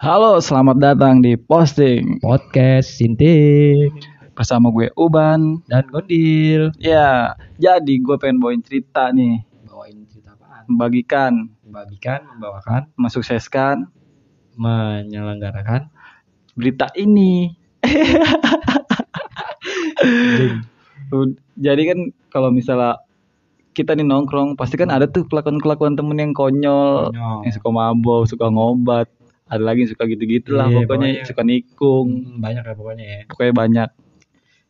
Halo, selamat datang di Posting podcast Sinting bersama gue Uban. dan Gondil. Ya, jadi gue pengen bawain cerita nih, Bawain cerita apaan? membagikan, Membagikan, membawakan, mensukseskan menyelenggarakan. berita ini. Jadi kan kalau misalnya kita nih nongkrong, pasti kan ada tuh kelakuan-kelakuan temen yang konyol, Konyol. yang suka mabok, suka ngobat, ada lagi yang suka gitu-gitu lah, Iya, pokoknya pokoknya. suka nikung, Hmm, banyak ya pokoknya ya. pokoknya banyak.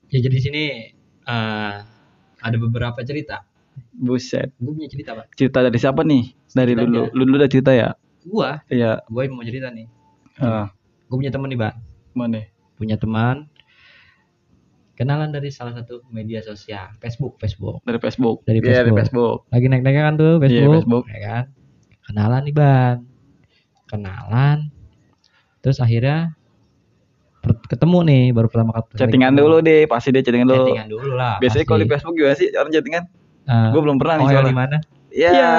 Ya jadi di sini eh, ada beberapa cerita. Buset. Gue punya cerita pak. Cerita dari siapa nih? Dari Ceritanya. dulu. Lu dulu udah cerita ya? Gua, Iya. gue mau cerita nih. Ah, Gue punya teman nih pak. mana? Punya teman. Kenalan dari salah satu media sosial, Facebook, Facebook. Dari Facebook. Dari Iya, dari Facebook. Facebook. Lagi naik-naiknya kan tuh Facebook, Iya, Facebook. ya kan? Kenalan nih ban, kenalan. Terus akhirnya ketemu nih baru pertama kali. Chattingan ketemu. dulu deh, pasti dia chattingan dulu. Chattingan dulu lah. Biasanya kalau di. Facebook gimana sih orang chattingan? Eh, Gue belum pernah nih OL di mana? Iya. Iya.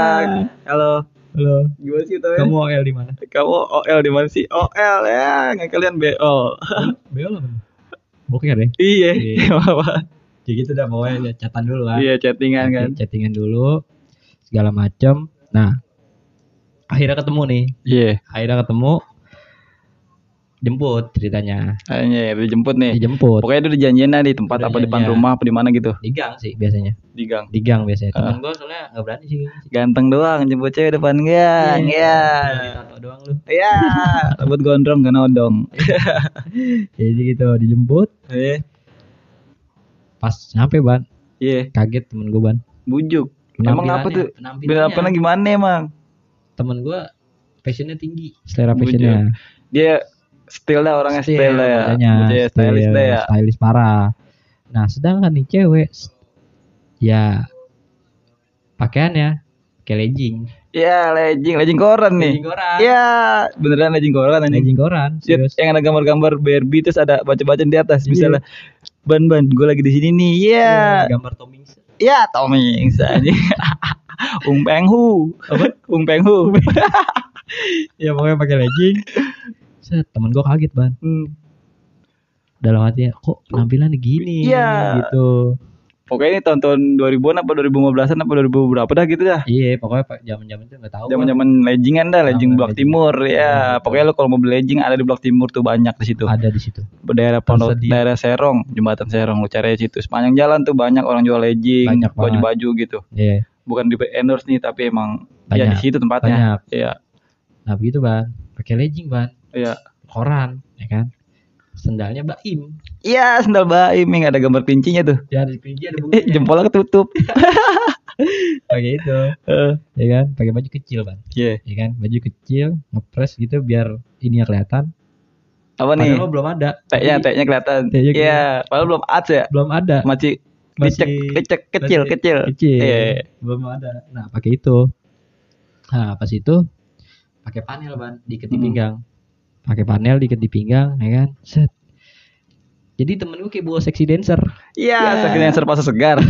Halo. Halo. Gimana sih tau Kamu OL di mana? Kamu OL di mana sih? OL ya, nggak kalian BO. Bel apa? Boker ya? iya. Iya. apa? Jadi gitu dah pokoknya chatan dulu lah. Iya, chattingan kan. Chattingan dulu segala macam. Nah, akhirnya ketemu nih. Iya. Akhirnya ketemu jemput ceritanya. Kayaknya ya, dijemput nih. Dijemput. Pokoknya itu dijanjiin lah di tempat apa depan janjian. rumah apa di mana gitu. di gang sih biasanya Di gang. di gang biasanya Ah. temen gue soalnya nggak berani sih Ganteng doang jemput cewek depan gang. Iya. tato doang lu Iya. Rambut gondrong gak nodong. jadi gitu dijemput Iya. pas nyampe ban Iya. kaget temen gue ban Bujuk. Emang apa tuh? penampilannya gimana emang? temen gue fashionnya tinggi selera Bujuk. fashionnya Dia style dah orangnya style, dah ya. Dia stylish dah ya. stylish parah nah sedangkan nih cewek ya pakaiannya kayak legging Iya, legging, legging koran nih. legging koran Iya, beneran legging koran anjing. legging koran serius Yang ada gambar-gambar Barbie terus ada baca-baca di atas Iya. misalnya ban ban gue lagi di sini nih. Iya. gambar Tom Hanks Iya, Tommy anjing. Ung Peng Hu. Apa? Ung Peng Hu. ya pokoknya pakai legging set temen gue kaget ban Hmm. dalam hatinya kok penampilannya gini Iya. gitu Pokoknya ini tahun-tahun 2000-an apa 2015-an apa 2000 berapa dah gitu dah. iya pokoknya pak zaman zaman itu nggak tahu. Zaman-zaman leggingan dah, legging Blok. Timur Iya, ya. betul. Pokoknya lo kalau mau beli legging ada di Blok Timur tuh banyak di situ. ada di situ daerah Pondok daerah Serong jembatan Serong lu cari situ sepanjang jalan tuh banyak orang jual legging Banyak banget. baju-baju gitu iya bukan di endorse nih tapi emang ya Banyak. di situ tempatnya banyak iya nah begitu ban pakai legging ban iya. Koran ya kan? Sendalnya baim iya sendal baim yang ada gambar kelincinya tuh. Ya di pinggir ada eh bunganya jempolnya ketutup. Pakai itu. Eh, ya kan? Pakai baju kecil ban iya. Ya kan? Baju kecil ngepres gitu biar ini kelihatan. Apa nih? Padahal belum ada. Teknya kelihatan. iya padahal belum ads ya belum ada. Masih Masih- kecil masih kecil. kecil. Iya. Belum ada. Nah pakai itu. Nah pas itu pakai panel ban diikat di Hmm. pinggang pakai panel diikat di pinggang ya kan? Set. Jadi temen gue kayak bawa sexy dancer. Iya Ya. saking yang serba segar.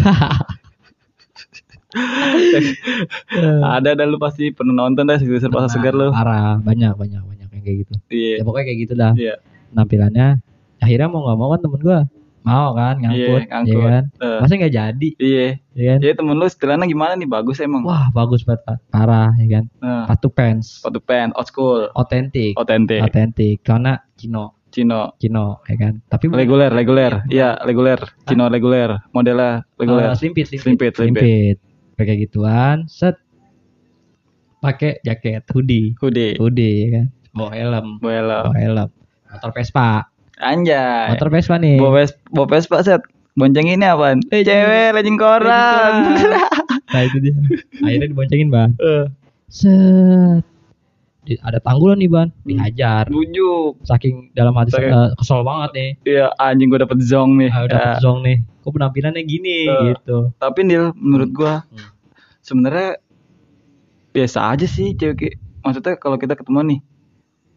Ada ada lu pasti pernah nonton dah saking serba Nah, segar lu. Parah banyak banyak banyak yang kayak gitu. Iya. Ya pokoknya kayak gitu dah. Iya. Penampilannya akhirnya mau nggak mau kan temen gue mau kan ngangkut, Iya, ngangkut. ya kan Eh. masa nggak jadi Iya. ya kan Jadi temen lu setelannya gimana nih? Bagus emang. wah bagus banget Pak. parah ya kan Nah, patu pants sepatu pen, old school, otentik otentik, otentik karena Cino Cino, Cino ya kan tapi reguler, reguler. Iya, reguler. Cino reguler. Modelnya reguler. Eh, selimpit, Selimpit, selimpit. selimpit. Pakai gituan, set. Pakai jaket hoodie, Hoodie, hoodie ya kan. Bawa helm, Boelo. bawa helm. Motor Vespa, Anjay. motor Vespa nih. Bawa Ves, bawa Vespa set. Bonceng ini apaan? Eh, Cewek legging koran. nah itu dia. Akhirnya diboncengin ban. Eh, Set. Di- ada tanggulan nih ban, Hmm. dihajar. Bujuk. Saking dalam hati Saking- eh, kesel banget nih. Iya, anjing gua dapet zong nih. Ah, udah Ya. zong nih. Kok penampilannya gini Eh. gitu. Tapi Nil, menurut gua Hmm. sebenarnya biasa aja sih cewek. Maksudnya kalau kita ketemu nih,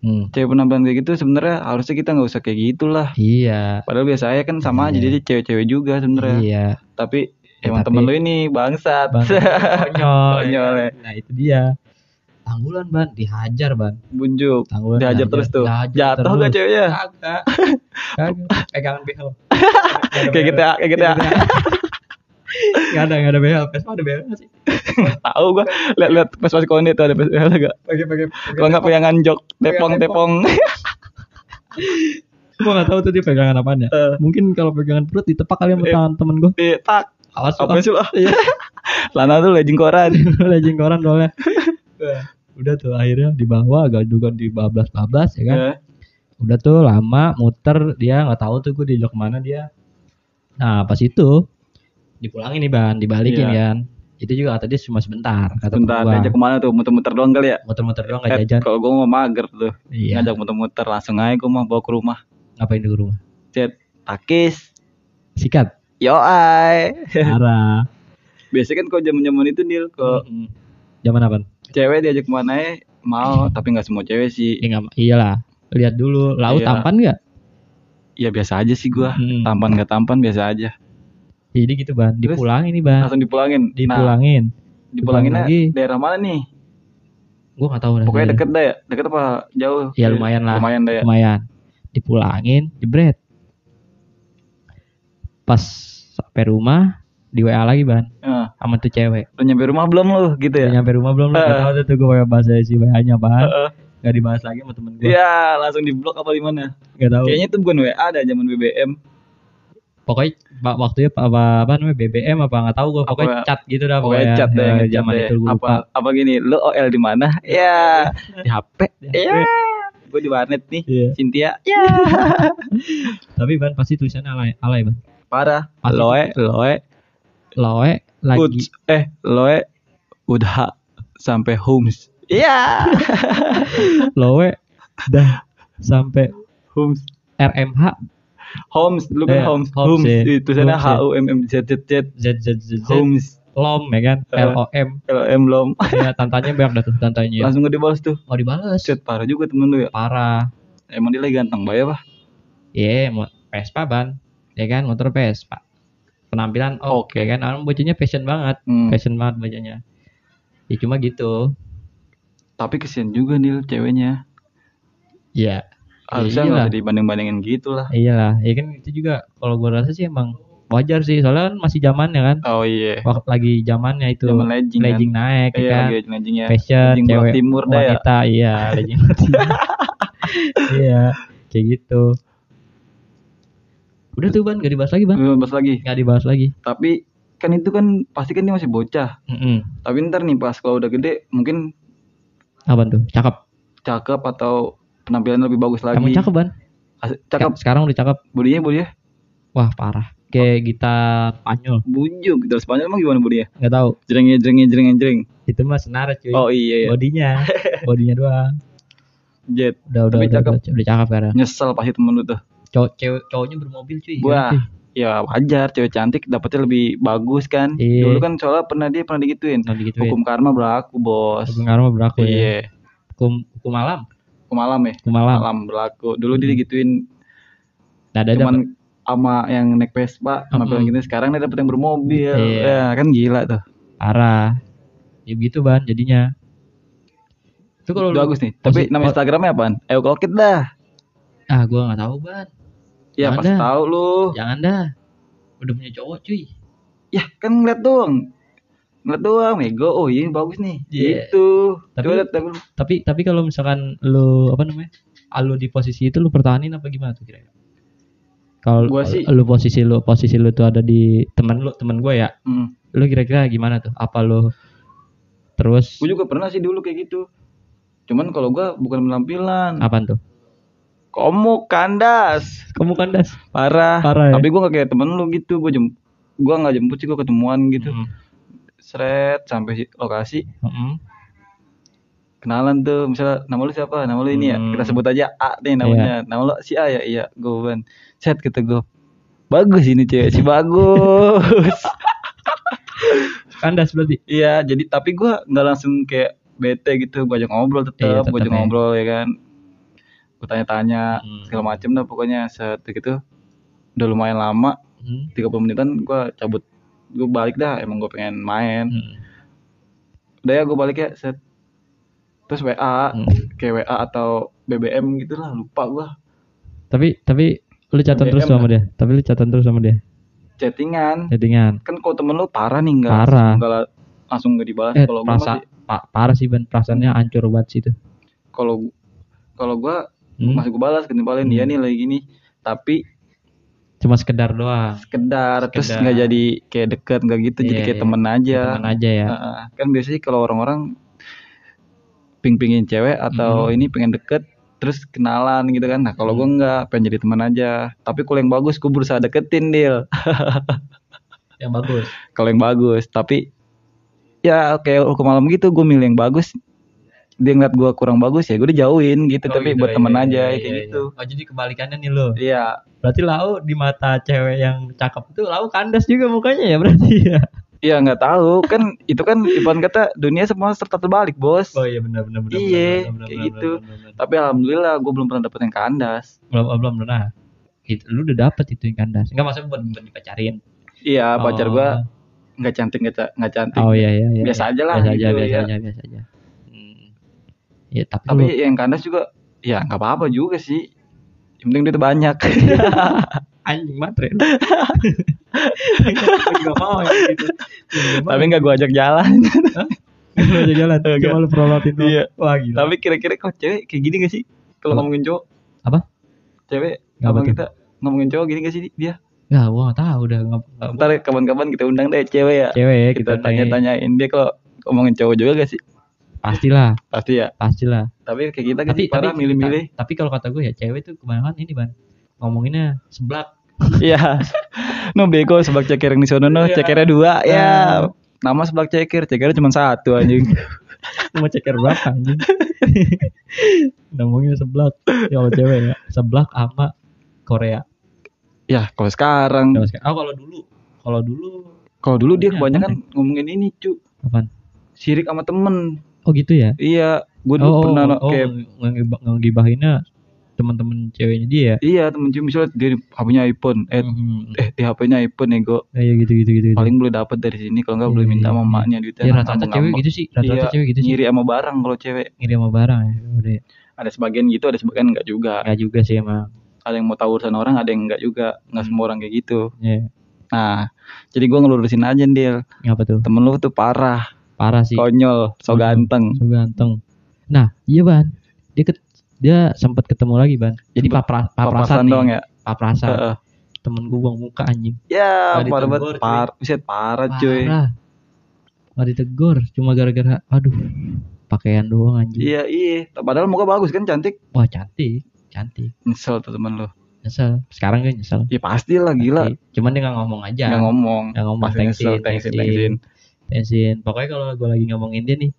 Hmm. cewek penampilan kayak gitu sebenarnya harusnya kita nggak usah kayak gitulah. Iya. Padahal biasa aja kan sama aja Iya. jadi cewek-cewek juga sebenarnya. Iya. Tapi Ya, emang tapi- temen lu ini bangsat. Bang, konyol. Konyol, ya. Nah itu dia. tanggulan ban dihajar ban bunjuk tanggulan dihajar terus tuh dihajar jatuh gak terus. ceweknya kagak kagak pegangan behel kayak gitu ya kayak gitu ya Gak ada, gak ada behel. Vespa ada nggak sih? tahu gua lihat lihat pas pas konde tuh ada pas gak Pakai pakai. kalau nggak pegangan jok tepong tepong Gua nggak tahu tuh dia pegangan apaan ya. Eh. Mungkin kalau pegangan perut ditepak kali sama Eh. tangan temen gua. Iya, tak Awas apa sih lah lana tuh lejing koran Lejing koran soalnya. Udah tuh akhirnya dibawa agak juga dibablas-bablas ya kan. Udah tuh lama muter dia nggak tahu tuh gue diajak ke mana dia. Nah pas itu dipulangin nih ban, dibalikin Iya. kan. Itu juga kata dia cuma sebentar. Kata bentar gua. diajak ke mana tuh muter-muter doang kali ya Muter-muter doang nggak Eh, jajan. kalau gua mau mager tuh Iya. ngajak muter-muter langsung aja gua mah bawa ke rumah Ngapain di rumah? chat takis Sikat. yo ay Parah. biasanya kan kalau zaman zaman itu Nil kalau Mm-mm. Zaman apa? cewek diajak ke mana ya mau tapi nggak semua cewek sih Ya nggak, iyalah. Lihat dulu, laut Iya. tampan nggak? ya biasa aja sih gua Hmm. tampan nggak tampan biasa aja Jadi gitu ban, Terus? dipulangin nih ban, langsung dipulangin nah dipulangin. dipulanginnya lagi. daerah mana nih Gua nggak tahu pokoknya deket dah ya deket apa jauh Ya lumayan lah. lumayan dah ya Lumayan. Dipulangin, jebret. Pas sampai rumah di WA lagi ban, Heeh. sama tuh cewek. Lu nyampe rumah belum lu gitu Udah ya? nyampe rumah belum? Lu Eh. tahu tuh gue WA bahasa si WA-nya ban. Heeh. Gak dibahas lagi sama temen gue. Iya, langsung di blok apa di mana? Gak tahu. Kayaknya itu bukan WA ada zaman BBM. Pokoknya waktunya apa, apa, namanya BBM apa nggak tahu gue. Pokoknya Apa- chat gitu dah. Pokoknya pokoknya. chat deh, Ya, zaman itu gue lupa. Apa apa gini, lu OL di mana? Ya, di HP. Iya. Gue di warnet nih. Iya. Cynthia. Ya. Tapi ban pasti tulisannya alay, alay ban. Parah. Pasti. Loe, loe, Loe lagi uts, eh, loe udah sampai homes. Iya. Loe dah sampai homes. RMH Homes, lu kan Eh, homes. Homes, Homes. ya. Itu sana H ya. U M M Z Z Z. Z Z Z Z Homes. Lom ya kan. L O M Kalau M belum. ya tantanya banyak dah tuh tantanya Langsung gak dibalas tuh. mau dibales Chat parah juga temen lu ya. parah Emang dia lagi ganteng banget apa? Iya, mau Vespa ban, ya kan motor Vespa. Penampilan oke Oke. kan, orang bocahnya fashion banget, Hmm. fashion banget bocahnya. Ya cuma gitu. Tapi kesian juga nih ceweknya. Iya. Harusnya iyalah. nggak usah dibanding-bandingin gitu lah. Iyalah, ya kan itu juga kalau gua rasa sih emang wajar sih, soalnya kan masih zamannya kan. Oh iya. Waktu lagi zamannya itu Zaman legging kan. naik ya Iya, kan. lagi legging ya. Fashion Legging cewek timur ya. wanita, iya, legging timur. Iya, kayak gitu. Udah tuh ban, gak dibahas lagi ban, Belum bahas lagi. gak dibahas lagi. Tapi kan itu kan pasti kan dia masih bocah. Mm-mm. Tapi ntar nih pas kalau udah gede mungkin Apa tuh? Cakep. cakep atau penampilan lebih bagus lagi. Emang cakep ban? Cakep. Sekarang udah cakep. Bodinya bodinya Wah parah. Kayak gitar Spanyol. bujuk. Terus Spanyol emang gimana bodinya? Nggak tahu. Jreng jreng jreng jreng. Itu mah senar cuy. Oh iya iya. Bodinya. Bodinya doang. Jet. Udah udah Tapi udah, cakep. udah, udah cakep sekarang. Nyesel pasti temen lu tuh. Cowok cewek cowoknya bermobil cuy. Wah. Cuy. Ya wajar cewek cantik dapetnya lebih bagus kan. Iya. Dulu kan soalnya pernah dia pernah digituin. Nah digituin. Hukum karma berlaku bos. Hukum karma berlaku ya. Iya. Hukum hukum malam. Hukum malam ya. Hukum malam. Malam berlaku. Dulu dia digituin Nah, ada ada cuman sama yang naik Vespa penampilan Mm-mm. gitu sekarang dia dapet yang bermobil Iya. ya kan gila tuh parah. Ya begitu ban jadinya. Itu kalau lu- bagus nih tapi nama po- Instagramnya apaan Ayo Kolkit dah ah gua nggak tahu ban. ya Jangan pasti dah. tahu lu Jangan dah. Udah punya cowok cuy. ya kan ngeliat doang ngeliat doang Mego oh ini bagus nih Iya. gitu Tapi- coba dulu. Tapi tapi kalau misalkan lu apa namanya? ah, Lu di posisi itu lu pertahanin apa gimana tuh kira-kira? Kalau lu posisi lu posisi lu tuh ada di temen lu temen gue ya, Hmm. lu kira-kira gimana tuh? Apa lu terus gue juga pernah sih dulu kayak gitu cuman kalau gua bukan penampilan apaan tuh? komuk kandas Kamu kandas. parah, Parah ya? tapi gua nggak kayak temen lu gitu gua jem gua nggak jemput sih gua ketemuan gitu Mm. Seret sampai si- lokasi. Mm-mm. kenalan tuh misalnya nama lu siapa? Nama lu ini ya? Hmm. kita sebut aja A nih namanya. Nama lu si A ya? Iya gue ban. Set gitu gue bagus ini cewek. Si bagus. Kandas berarti. iya jadi tapi gue nggak langsung kayak bete gitu. Gue ajak ngobrol Iya, tetap tetep gue ajak ya. ngobrol ya kan. Gue tanya-tanya Hmm. segala macem dah pokoknya. Set gitu. Udah lumayan lama. Hmm. 30 menitan gue cabut gue balik dah emang gue pengen main Hmm. udah ya gue balik ya set terus WA Hmm. kayak WA atau BBM gitu lah lupa gua Tapi tapi lu catatan terus sama dia. Tapi lu catatan terus sama dia. chattingan Chattingan. kan kalau temen lu parah nih enggak Parah. enggak langsung nggak dibalas Eh, kalau perasa, masih pa- parah sih ban perasaannya hancur banget sih itu. kalau kalau gua Hmm? masih gua balas ketimbalin Hmm. dia nih lagi gini tapi Cuma sekedar doang. sekedar, terus Sekedar. nggak jadi kayak deket nggak gitu jadi Iya, kayak iya. temen aja Teman aja ya. Heeh. kan biasanya kalau orang-orang ping-pingin cewek atau Hmm. ini pengen deket terus kenalan gitu kan nah kalau gua enggak pengen jadi teman aja tapi kalau yang bagus gua berusaha deketin deal Yang bagus. kalau yang bagus tapi ya kayak hukum malam gitu gue milih yang bagus dia ngeliat gue kurang bagus ya gue dijauhin gitu Oh, tapi gitu, buat iya, temen iya, aja iya, kayak iya, gitu iya. Oh jadi kebalikannya nih lo. iya Berarti lau di mata cewek yang cakep itu lau kandas juga mukanya ya berarti ya. iya nggak tahu kan itu kan ibarat kata dunia semua serta terbalik bos Oh iya benar benar benar. Iya, kayak gitu. tapi alhamdulillah gue belum pernah dapet yang kandas Belum oh, belum pernah. Itu lu udah dapet itu yang kandas. Enggak maksudnya buat, buat dipacarin. iya pacar Oh. gue nggak cantik nggak ca- nggak cantik Oh iya iya iya. Biasa aja lah Biasa aja gitu, biasa ya. aja biasa aja. Ya tapi, tapi lu- yang kandas juga ya nggak apa-apa juga sih yang penting duit banyak anjing matre. Gue mau ya gitu. tapi nggak gue ajak jalan Lu aja jalan. Cuma lu promotin doang. Iya. Wah gila. Tapi kira-kira kok cewek kayak gini gak sih? Kalau Apa? ngomongin cowok. Apa? Cewek, abang betul. kita ngomongin cowok gini gak sih dia? Ya gua gak tahu udah Ntar kapan-kapan kita undang deh cewek ya. cewek ya Kita kita tanya. tanya-tanyain dia kalau ngomongin cowok juga gak sih? Pastilah, Pasti ya. pastilah. Tapi kayak kita kan Tapi tapi milih-milih. Tapi kalau kata gue ya cewek tuh kebanyakan ini ban ngomonginnya seblak. Iya. no bego sebab ceker yang di sono no, Iya. cekernya dua ya. Ah. Nama sebelah ceker, cekernya cuma satu anjing. Mau ceker berapa anjing? Ngomongnya seblak. Ya kalau cewek ya, seblak sama Korea. ya, kalau sekarang Kalau sekarang- Oh kalau dulu, kalau dulu kalau dulu dia kebanyakan ngomongin ini, cu. apaan? Sirik sama temen. Oh gitu ya? Iya, gue dulu oh, pernah no- oh, kayak ngegibah- ngegibahinnya teman-teman ceweknya dia. ya? Iya temen cuy misalnya dia HP-nya iPhone, eh, Mhm. eh di HP-nya iPhone nego, Iya gitu gitu gitu. gitu. paling boleh dapat dari sini kalau nggak Iya, boleh minta iya, sama iya. duitnya. Ya nah, rata-rata cewek gitu sih, rata-rata Iya, cewek gitu sih. Ngiri sama barang kalau cewek. Ngiri sama barang ya. Udah. Ada sebagian gitu, ada sebagian enggak juga. Enggak juga sih emang. Ada yang mau tahu urusan orang, ada yang enggak juga. Enggak Hmm. semua orang kayak gitu. Iya. Nah, jadi gua ngelurusin aja Dil. Ngapa tuh? Temen lu tuh parah, Parah sih. konyol, so ganteng. So ganteng. Nah, iya ban. Dia ket, dia sempat ketemu lagi ban. Jadi papra, paprasan Papasan nih. doang ya. Paprasan. Heeh. Temen gue buang muka anjing. Ya, Nggak parah banget. Par, buset, parah cuy. Parah. Gak ditegur, cuma gara-gara aduh pakaian doang anjing. Iya, iya. Padahal muka bagus kan, cantik. Wah cantik, cantik. Nyesel tuh temen lu. Nyesel. Sekarang gue nyesel. Ya pastilah gila. Pasti. Cuman dia gak ngomong aja. Nggak ngomong. Nggak ngomong. Pasti Thanksin, thanksin, thanksin. Tensin. Pokoknya kalau gue lagi ngomongin dia nih,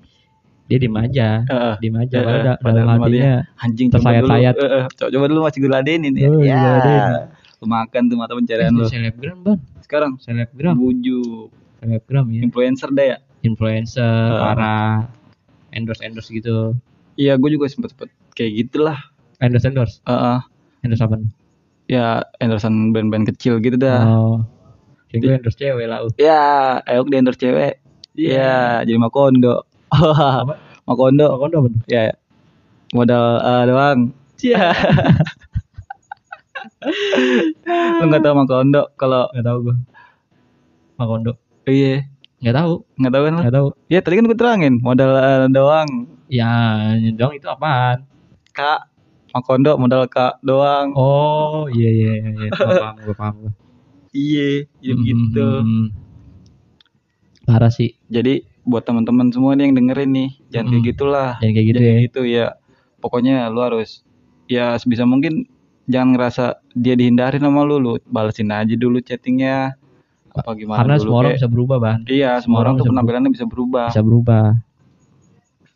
dia diem aja, Heeh. diem aja. Da- padahal dalam hatinya anjing coba dulu Tersayat-sayat. eh, coba, coba dulu masih gue ladenin ya Oh, ya diladenin. lu makan tuh mata pencarian lu selebgram bang, sekarang selebgram, buju selebgram ya, influencer deh ya influencer, Eh. para endorse endorse gitu, iya gue juga sempet sempet kayak gitulah endorse endorse, Heeh. endorse apa? ya endorsean band-band kecil gitu dah Oh, gue endorse cewek lah. uh. ya ayo di endorse cewek Iya, jadi Makondo. Apa? Makondo. Oh, kondo apa tuh? Ya, ya. modal eh, doang. Iya. Lu nggak tahu Makondo kalau Gak tahu gue. Makondo. iya Gak tahu, nggak tahu kan lu? gak tahu. Ya tadi kan gue terangin modal eh, doang. Ya, dong itu apaan? Kak Makondo modal kak doang. Oh, iya iya iya, iya. Gua paham, gue paham gue. Iya, jadi begitu. Hmm. Parah sih, Jadi buat teman-teman semua nih yang dengerin nih, jangan kayak Hmm. gitulah. jangan kayak gitu Jangan ya. kayak gitu ya. Pokoknya lu harus ya sebisa mungkin jangan ngerasa dia dihindarin sama lu, lu balesin aja dulu chattingnya. Apa gimana Karena dulu semua orang kayak- bisa berubah, Ban. Iya, semua orang tuh bisa penampilannya bisa berubah. Bisa berubah.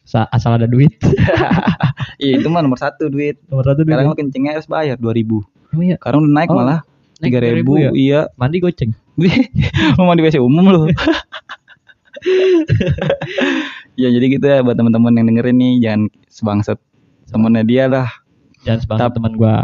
Sa- asal ada duit. Iya, itu mah nomor satu duit. Nomor satu duit. Sekarang ya. lu kencingnya harus bayar 2000 Emang iya, Sekarang udah naik Oh, malah 3000 3.000 ya? Iya. Mandi goceng. mau di WC umum lu. ya jadi gitu ya buat teman-teman yang dengerin nih jangan sebangsat temennya dia lah. Jangan sebangsa Tap- teman gua.